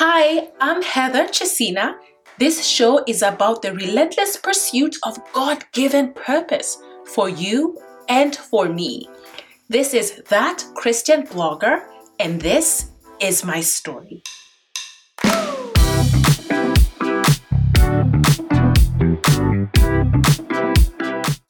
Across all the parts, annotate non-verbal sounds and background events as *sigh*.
Hi, I'm Heather Chesina. This show is about the relentless pursuit of God given purpose for you and for me. This is That Christian Blogger, and this is my story.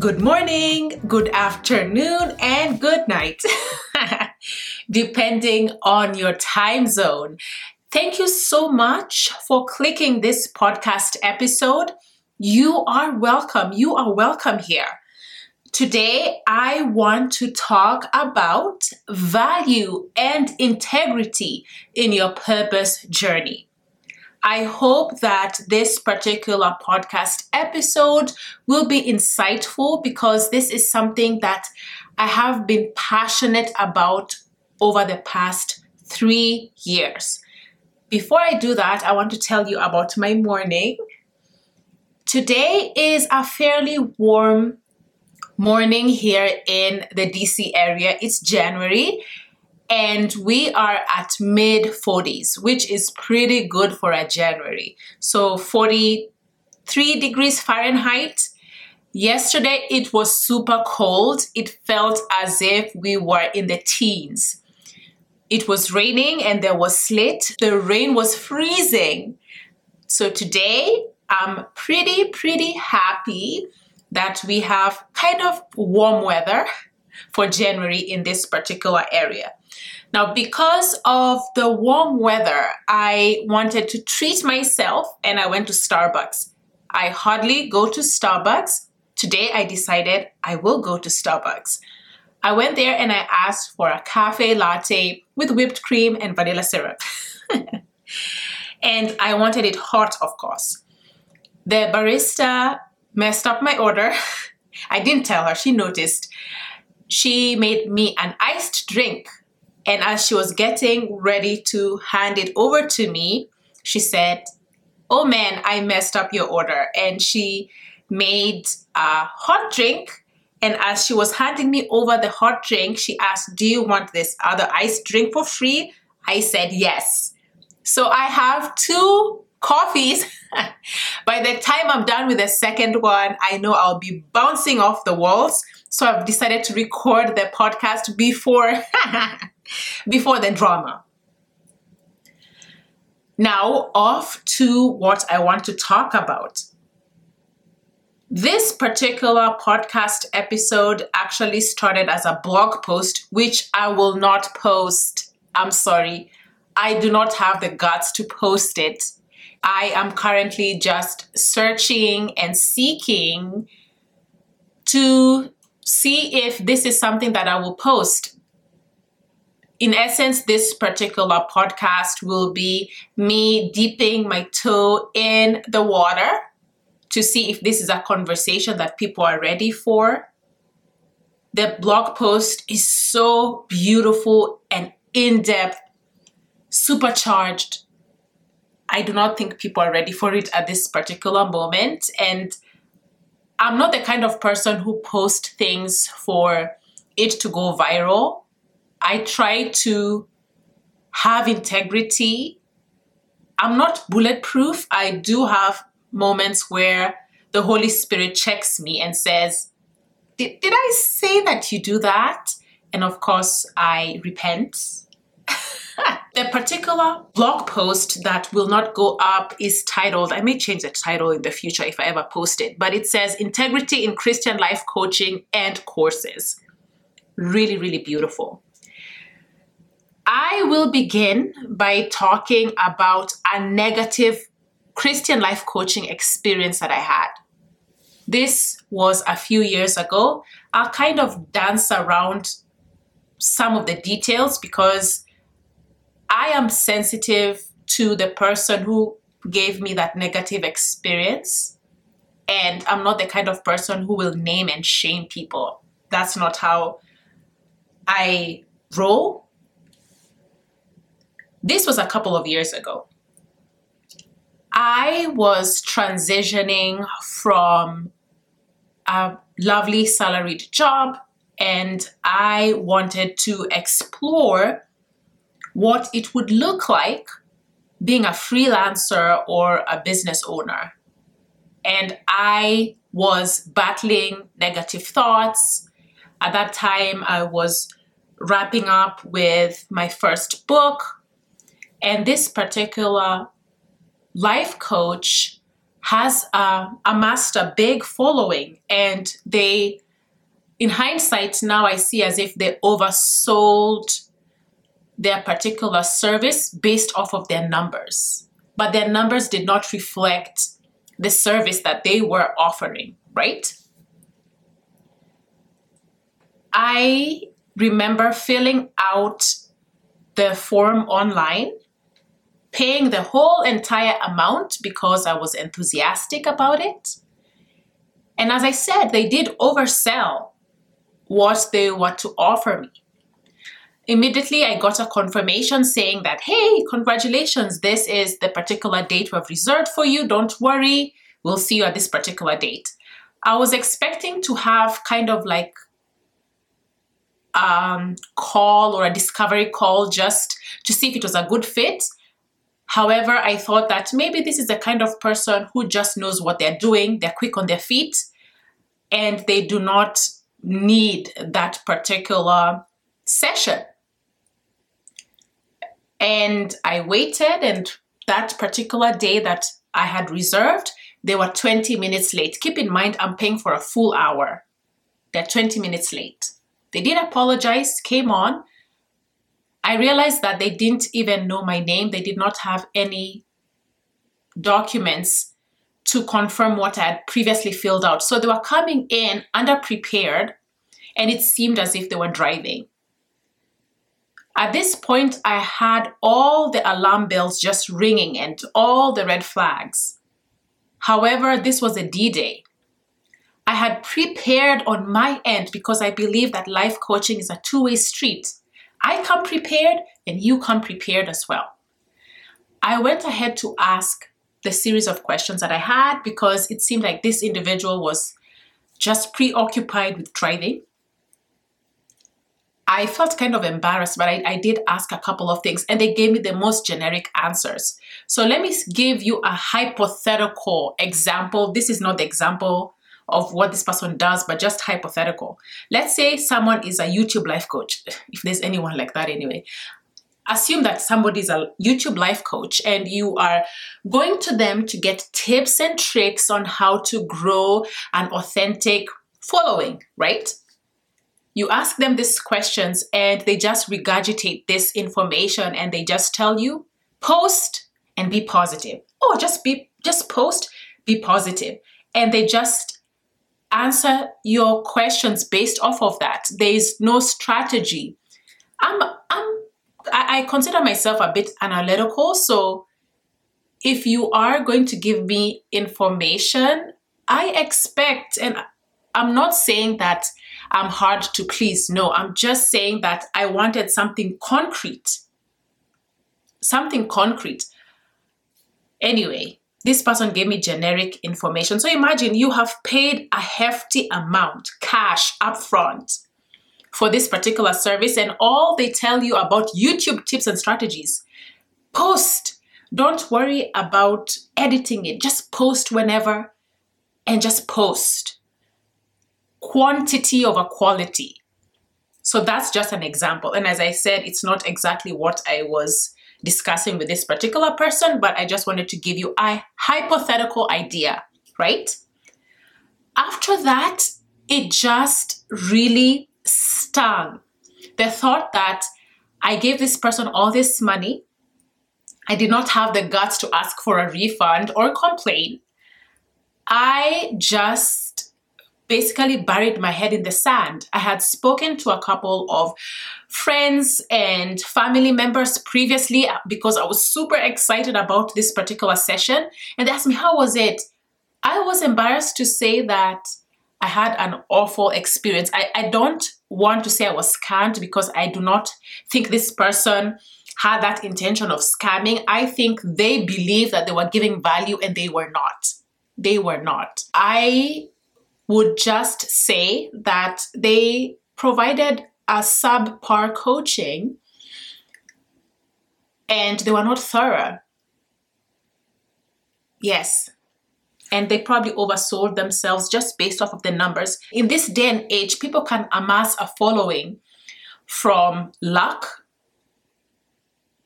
Good morning, good afternoon, and good night, *laughs* depending on your time zone. Thank you so much for clicking this podcast episode. You are welcome. You are welcome here. Today, I want to talk about value and integrity in your purpose journey. I hope that this particular podcast episode will be insightful because this is something that I have been passionate about over the past three years. Before I do that, I want to tell you about my morning. Today is a fairly warm morning here in the DC area. It's January and we are at mid 40s, which is pretty good for a January. So 43 degrees Fahrenheit. Yesterday it was super cold. It felt as if we were in the teens. It was raining and there was sleet. The rain was freezing. So today I'm pretty, pretty happy that we have kind of warm weather for January in this particular area. Now, because of the warm weather, I wanted to treat myself and I went to Starbucks. I hardly go to Starbucks. Today, I decided I will go to Starbucks. I went there and I asked for a cafe latte with whipped cream and vanilla syrup. *laughs* and I wanted it hot, of course. The barista messed up my order. *laughs* I didn't tell her, she noticed. She made me an iced drink and as she was getting ready to hand it over to me, she said, Oh man, I messed up your order. And she made a hot drink. And as she was handing me over the hot drink, she asked, Do you want this other iced drink for free? I said, Yes. So I have two coffees. *laughs* By the time I'm done with the second one, I know I'll be bouncing off the walls. So I've decided to record the podcast before *laughs* before the drama. Now, off to what I want to talk about. This particular podcast episode actually started as a blog post, which I will not post. I'm sorry. I do not have the guts to post it. I am currently just searching and seeking to see if this is something that I will post in essence, this particular podcast will be me dipping my toe in the water to see if this is a conversation that people are ready for. The blog post is so beautiful and in depth, supercharged. I do not think people are ready for it at this particular moment. And I'm not the kind of person who posts things for it to go viral. I try to have integrity. I'm not bulletproof. I do have moments where the Holy Spirit checks me and says, Did, did I say that you do that? And of course, I repent. *laughs* the particular blog post that will not go up is titled, I may change the title in the future if I ever post it, but it says Integrity in Christian Life Coaching and Courses. Really, really beautiful. I will begin by talking about a negative Christian life coaching experience that I had. This was a few years ago. I'll kind of dance around some of the details because I am sensitive to the person who gave me that negative experience. And I'm not the kind of person who will name and shame people. That's not how I roll. This was a couple of years ago. I was transitioning from a lovely salaried job and I wanted to explore what it would look like being a freelancer or a business owner. And I was battling negative thoughts. At that time, I was wrapping up with my first book. And this particular life coach has uh, amassed a big following. And they, in hindsight, now I see as if they oversold their particular service based off of their numbers. But their numbers did not reflect the service that they were offering, right? I remember filling out the form online, paying the whole entire amount because I was enthusiastic about it. And as I said, they did oversell what they were to offer me. Immediately, I got a confirmation saying that, hey, congratulations, this is the particular date we've reserved for you. Don't worry, we'll see you at this particular date. I was expecting to have kind of like um, call or a discovery call just to see if it was a good fit. However, I thought that maybe this is the kind of person who just knows what they're doing, they're quick on their feet, and they do not need that particular session. And I waited, and that particular day that I had reserved, they were 20 minutes late. Keep in mind, I'm paying for a full hour. They're 20 minutes late. They did apologize, came on. I realized that they didn't even know my name. They did not have any documents to confirm what I had previously filled out. So they were coming in underprepared, and it seemed as if they were driving. At this point, I had all the alarm bells just ringing and all the red flags. However, this was a D Day. I had prepared on my end because I believe that life coaching is a two way street. I come prepared and you come prepared as well. I went ahead to ask the series of questions that I had because it seemed like this individual was just preoccupied with driving I felt kind of embarrassed, but I, I, did ask a couple of things and they gave me the most generic answers. So let me give you a hypothetical example. This is not the example of what this person does, but just hypothetical. Let's say someone is a YouTube life coach, if there's anyone like that anyway. Assume that somebody is a YouTube life coach and you are going to them to get tips and tricks on how to grow an authentic following, right? you ask them these questions and they just regurgitate this information and they just tell you post and be positive or just be just post be positive and they just answer your questions based off of that there is no strategy i'm i'm I consider myself a bit analytical so if you are going to give me information i expect and i'm not saying that I'm hard to please. No, I'm just saying that I wanted something concrete. Something concrete. Anyway, this person gave me generic information. So imagine you have paid a hefty amount, cash upfront, for this particular service, and all they tell you about YouTube tips and strategies. Post. Don't worry about editing it. Just post whenever and just post quantity over quality. So that's just an example. And as I said, it's not exactly what I was discussing with this particular person, but I just wanted to give you a hypothetical idea, right? After that, it just really stung. The thought that I gave this person all this money, I did not have the guts to ask for a refund or complain. I just basically buried my head in the sand. I had spoken to a couple of friends and family members previously uh, because I was super excited about this particular session. And they asked me, How was it? I was embarrassed to say that I had an awful experience. I, I don't want to say I was scammed because I do not think this person had that intention of scamming. I think they believe that they were giving value and they were not. They were not. I would just say that they provided a subpar coaching and they were not thorough. Yes. And they probably oversold themselves just based off of the numbers. In this day and age, people can amass a following from luck.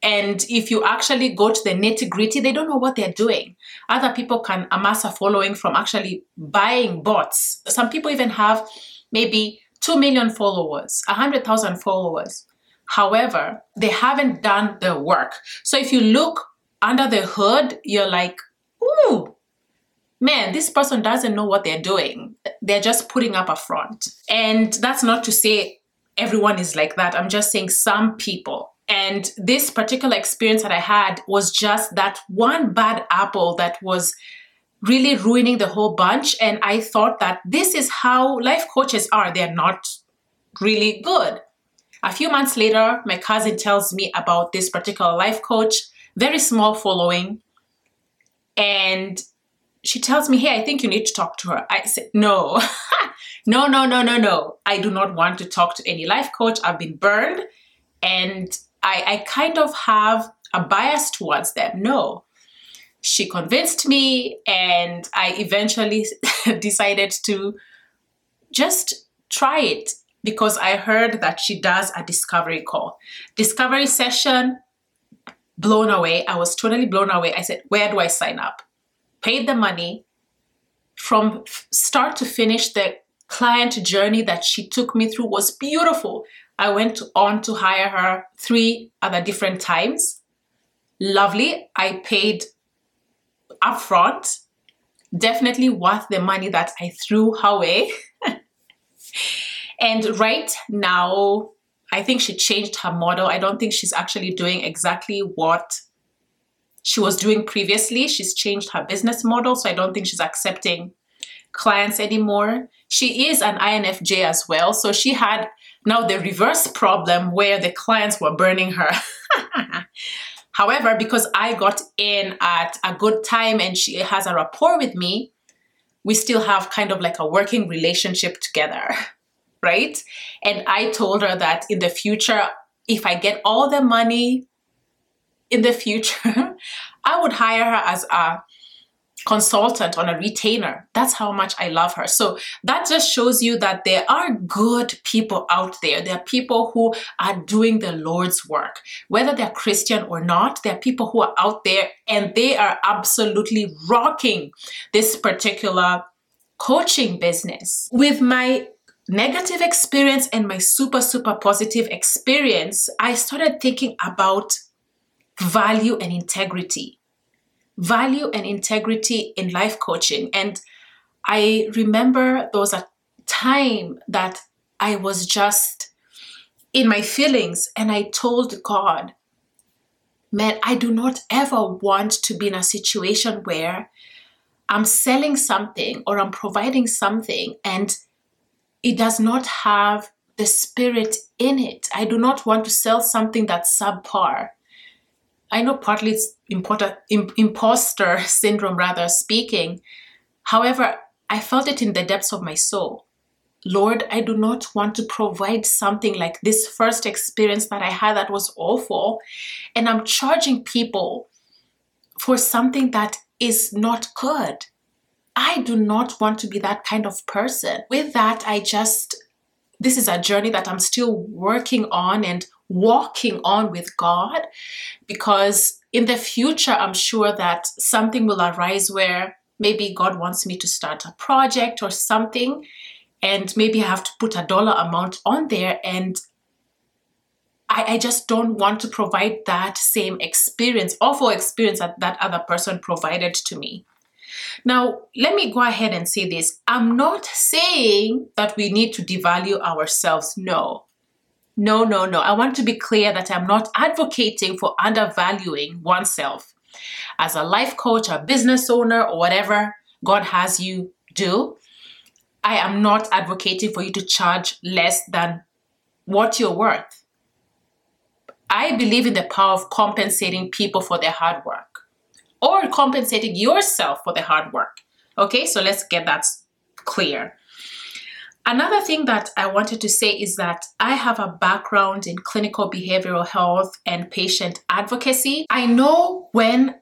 And if you actually go to the nitty gritty, they don't know what they're doing. Other people can amass a following from actually buying bots. Some people even have maybe 2 million followers, 100,000 followers. However, they haven't done the work. So if you look under the hood, you're like, ooh, man, this person doesn't know what they're doing. They're just putting up a front. And that's not to say everyone is like that. I'm just saying some people. And this particular experience that I had was just that one bad apple that was really ruining the whole bunch. And I thought that this is how life coaches are. They're not really good. A few months later, my cousin tells me about this particular life coach, very small following. And she tells me, Hey, I think you need to talk to her. I said, No, *laughs* no, no, no, no, no. I do not want to talk to any life coach. I've been burned and I, I kind of have a bias towards them. No. She convinced me, and I eventually *laughs* decided to just try it because I heard that she does a discovery call. Discovery session, blown away. I was totally blown away. I said, Where do I sign up? Paid the money. From start to finish, the client journey that she took me through was beautiful. I went on to hire her three other different times. Lovely. I paid upfront. Definitely worth the money that I threw her way. and right now, I think she changed her model. I don't think she's actually doing exactly what she was doing previously. She's changed her business model, so I don't think she's accepting clients anymore. She is an INFJ as well, so she had now the reverse problem where the clients were burning her. *laughs* However, because I got in at a good time and she has a rapport with me, we still have kind of like a working relationship together, *laughs* right? And I told her that in the future, if I get all the money in the future, *laughs* I would hire her as a consultant on a retainer. That's how much I love her. So that just shows you that there are good people out there. There are people who are doing the Lord's work. Whether they're Christian or not, there are people who are out there and they are absolutely rocking this particular coaching business. With my negative experience and my super, super positive experience, I started thinking about value and integrity value and integrity in life coaching. And I remember there was a time that I was just in my feelings and I told God, man, I do not ever want to be in a situation where I'm selling something or I'm providing something and it does not have the spirit in it. I do not want to sell something that's subpar. I know partly it's imposter *laughs* syndrome, rather speaking. However, I felt it in the depths of my soul. Lord, I do not want to provide something like this first experience that I had that was awful. And I'm charging people for something that is not good. I do not want to be that kind of person. With that, I just, this is a journey that I'm still working on and walking on with God because in the future, I'm sure that something will arise where maybe God wants me to start a project or something, and maybe I have to put a dollar amount on there. And I, I just don't want to provide that same experience, awful experience that that other person provided to me. Now, let me go ahead and say this. I'm not saying that we need to devalue ourselves. No. No, no, no. I want to be clear that I'm not advocating for undervaluing oneself. As a life coach, a business owner, or whatever God has you do, I am not advocating for you to charge less than what you're worth. I believe in the power of compensating people for their hard work or compensating yourself for the hard work. Okay, so let's get that clear. Another thing that I wanted to say is that I have a background in clinical behavioral health and patient advocacy. I know when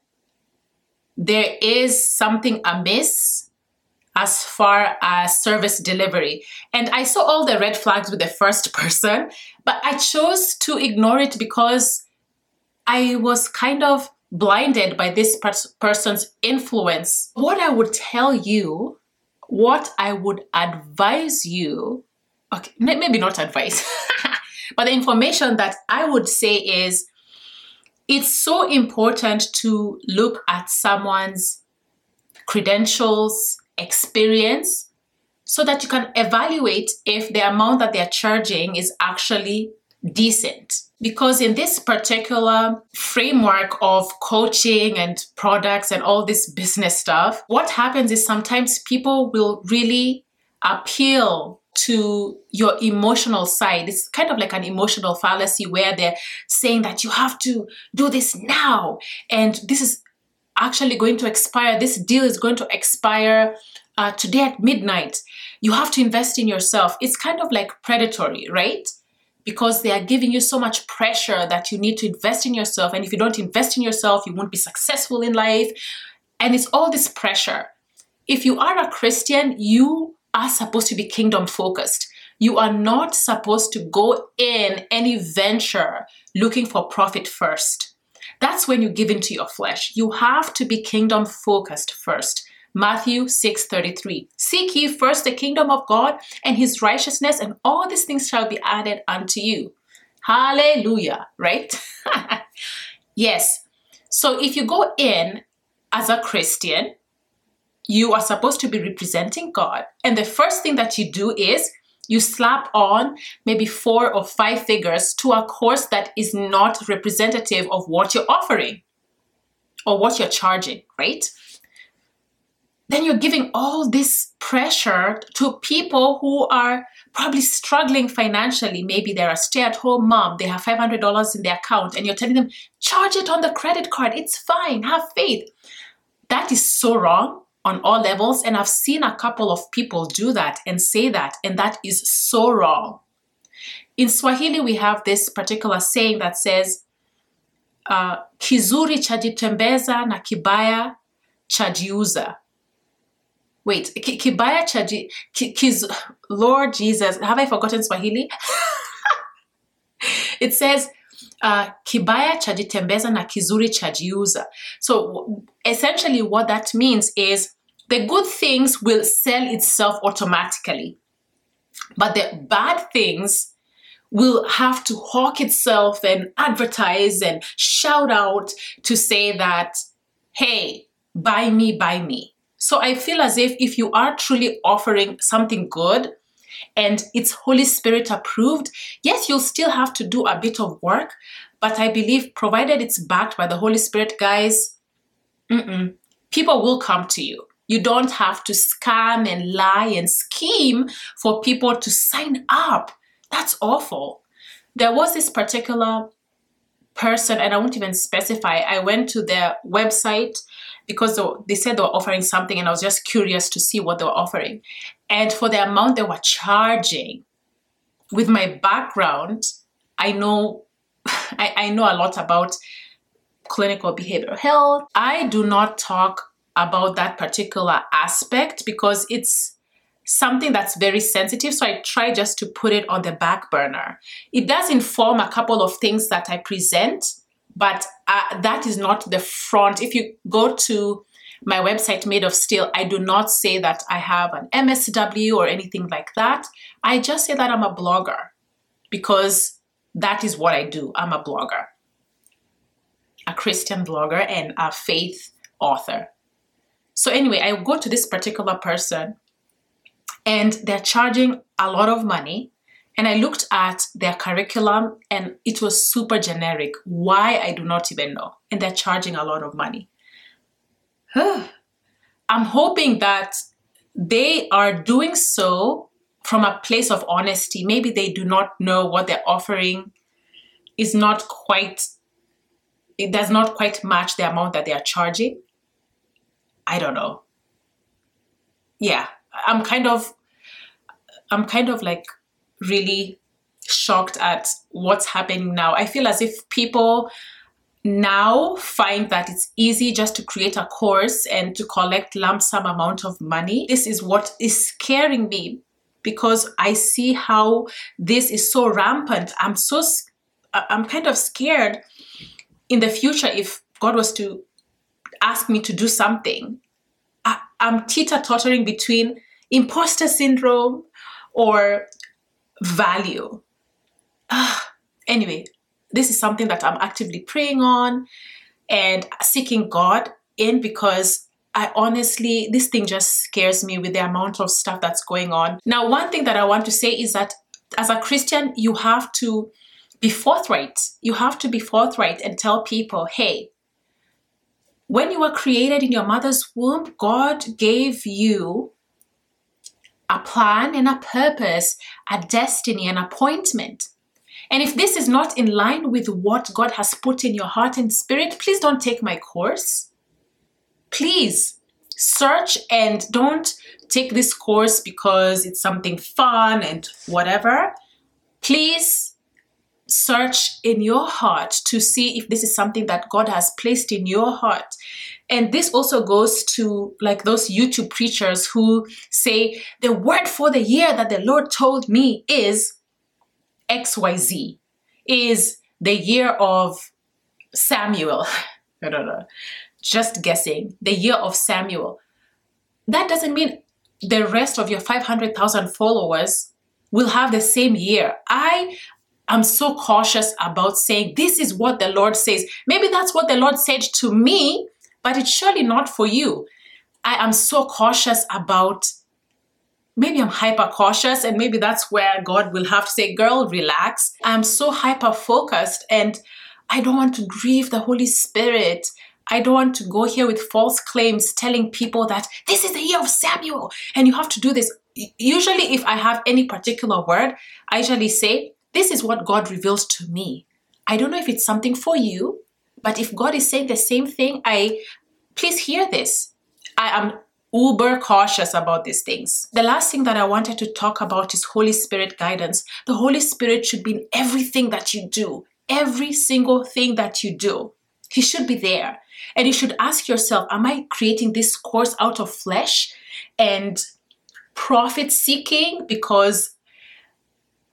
there is something amiss as far as service delivery. And I saw all the red flags with the first *laughs* person, but I chose to ignore it because I was kind of blinded by this person's influence. What I would tell you, what I would advise you, okay, maybe not advice, *laughs* but the information that I would say is it's so important to look at someone's credentials, experience, so that you can evaluate if the amount that they're charging is actually decent. Because in this particular framework of coaching and products and all this business stuff, what happens is sometimes people will really appeal to your emotional side. It's kind of like an emotional fallacy where they're saying that you have to do this now and this is actually going to expire. This deal is going to expire uh, today at midnight. You have to invest in yourself. It's kind of like predatory, right? Because they are giving you so much pressure that you need to invest in yourself. And if you don't invest in yourself, you won't be successful in life. And it's all this pressure. If you are a Christian, you are supposed to be kingdom focused. You are not supposed to go in any venture looking for profit first. That's when you give into your flesh. You have to be kingdom focused first. Matthew 6:33. Seek ye first the kingdom of God and his righteousness and all these things shall be added unto you. Hallelujah, right? *laughs* yes. So if you go in as a Christian, you are supposed to be representing God. And the first thing that you do is you slap on maybe four or five figures to a course that is not representative of what you're offering or what you're charging, right? Then you're giving all this pressure to people who are probably struggling financially. Maybe they're a stay at home mom, they have $500 in their account, and you're telling them, charge it on the credit card, it's fine, have faith. That is so wrong on all levels. And I've seen a couple of people do that and say that, and that is so wrong. In Swahili, we have this particular saying that says, uh, kizuri chajitembeza na kibaya chajiuza. Wait, kibaya chaji, kiz, Lord Jesus, have I forgotten Swahili? *laughs* it says, uh, kibaya chajitembeza na kizuri chaji chajiuza. So essentially what that means is the good things will sell itself automatically. But the bad things will have to hawk itself and advertise and shout out to say that, hey, buy me, buy me. So I feel as if if you are truly offering something good and it's Holy Spirit approved, yes, you'll still have to do a bit of work, but I believe provided it's backed by the Holy Spirit, guys, people will come to you. You don't have to scam and lie and scheme for people to sign up. That's awful. There was this particular person, and I won't even specify. I went to their website because they said they were offering something, and I was just curious to see what they were offering. And for the amount they were charging, with my background, I know *laughs* I, I know a lot about clinical behavioral health. I do not talk about that particular aspect because it's something that's very sensitive. So I try just to put it on the back burner. It does inform a couple of things that I present, but uh, that is not the front. If you go to my website, Made of Still, I do not say that I have an MSW or anything like that. I just say that I'm a blogger because that is what I do. I'm a blogger, a Christian blogger, and a faith author. So anyway, I go to this particular person and they're charging a lot of money. And I looked at their curriculum and it was super generic. Why I do not even know. And they're charging a lot of money. I'm hoping that they are doing so from a place of honesty. Maybe they do not know what they're offering is not quite, it does not quite match the amount that they are charging. I don't know. Yeah, I'm kind of I'm kind of like really shocked at what's happening now. I feel as if people now find that it's easy just to create a course and to collect lump sum amount of money. This is what is scaring me because I see how this is so rampant. I'm so I'm kind of scared in the future if God was to ask me to do something. I, I'm teeter tottering between imposter syndrome or value. Uh, anyway, this is something that I'm actively praying on and seeking God in because I honestly, this thing just scares me with the amount of stuff that's going on. Now, one thing that I want to say is that as a Christian, you have to be forthright. You have to be forthright and tell people, hey, when you were created in your mother's womb, God gave you a plan and a purpose, a destiny, an appointment. And if this is not in line with what God has put in your heart and spirit, please don't take my course. Please search and don't take this course because it's something fun and whatever. Please search in your heart to see if this is something that God has placed in your heart. And this also goes to like those YouTube preachers who say, the word for the year that the Lord told me is XYZ is the year of Samuel. I don't know. Just guessing. The year of Samuel. That doesn't mean the rest of your 500,000 followers will have the same year. I am so cautious about saying this is what the Lord says. Maybe that's what the Lord said to me, but it's surely not for you. I am so cautious about maybe I'm hyper cautious, and maybe that's where God will have to say, Girl, relax. I'm so hyper focused, and I don't want to grieve the Holy Spirit. I don't want to go here with false claims telling people that this is the year of Samuel and you have to do this. Usually, if I have any particular word, I usually say, This is what God reveals to me. I don't know if it's something for you, but if God is saying the same thing, I please hear this. I am uber cautious about these things. The last thing that I wanted to talk about is Holy Spirit guidance. The Holy Spirit should be in everything that you do, every single thing that you do. He should be there. And you should ask yourself, am I creating this course out of flesh and profit seeking because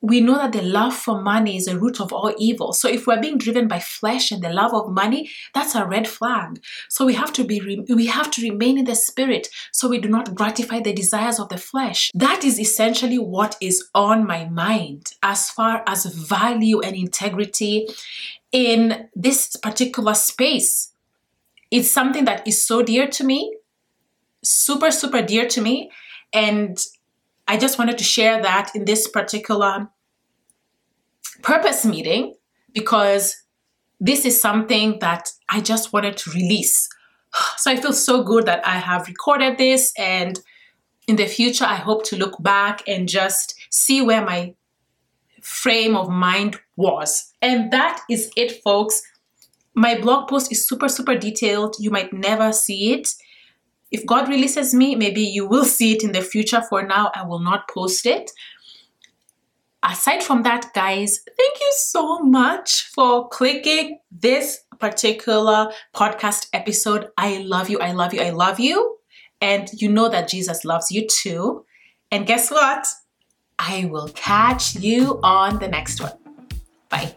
we know that the love for money is a root of all evil. So if we're being driven by flesh and the love of money, that's a red flag. So we have to be we have to remain in the spirit so we do not gratify the desires of the flesh. That is essentially what is on my mind as far as value and integrity in this particular space. It's something that is so dear to me, super super dear to me and I just wanted to share that in this particular purpose meeting because this is something that I just wanted to release. *sighs* So I feel so good that I have recorded this, and in the future, I hope to look back and just see where my frame of mind was. And that is it, folks. My blog post is super, super detailed. You might never see it if God releases me, maybe you will see it in the future. For now, I will not post it. Aside from that, guys, thank you so much for clicking this particular podcast episode. I love you. I love you. I love you. And you know that Jesus loves you too. And guess what? I will catch you on the next one. Bye.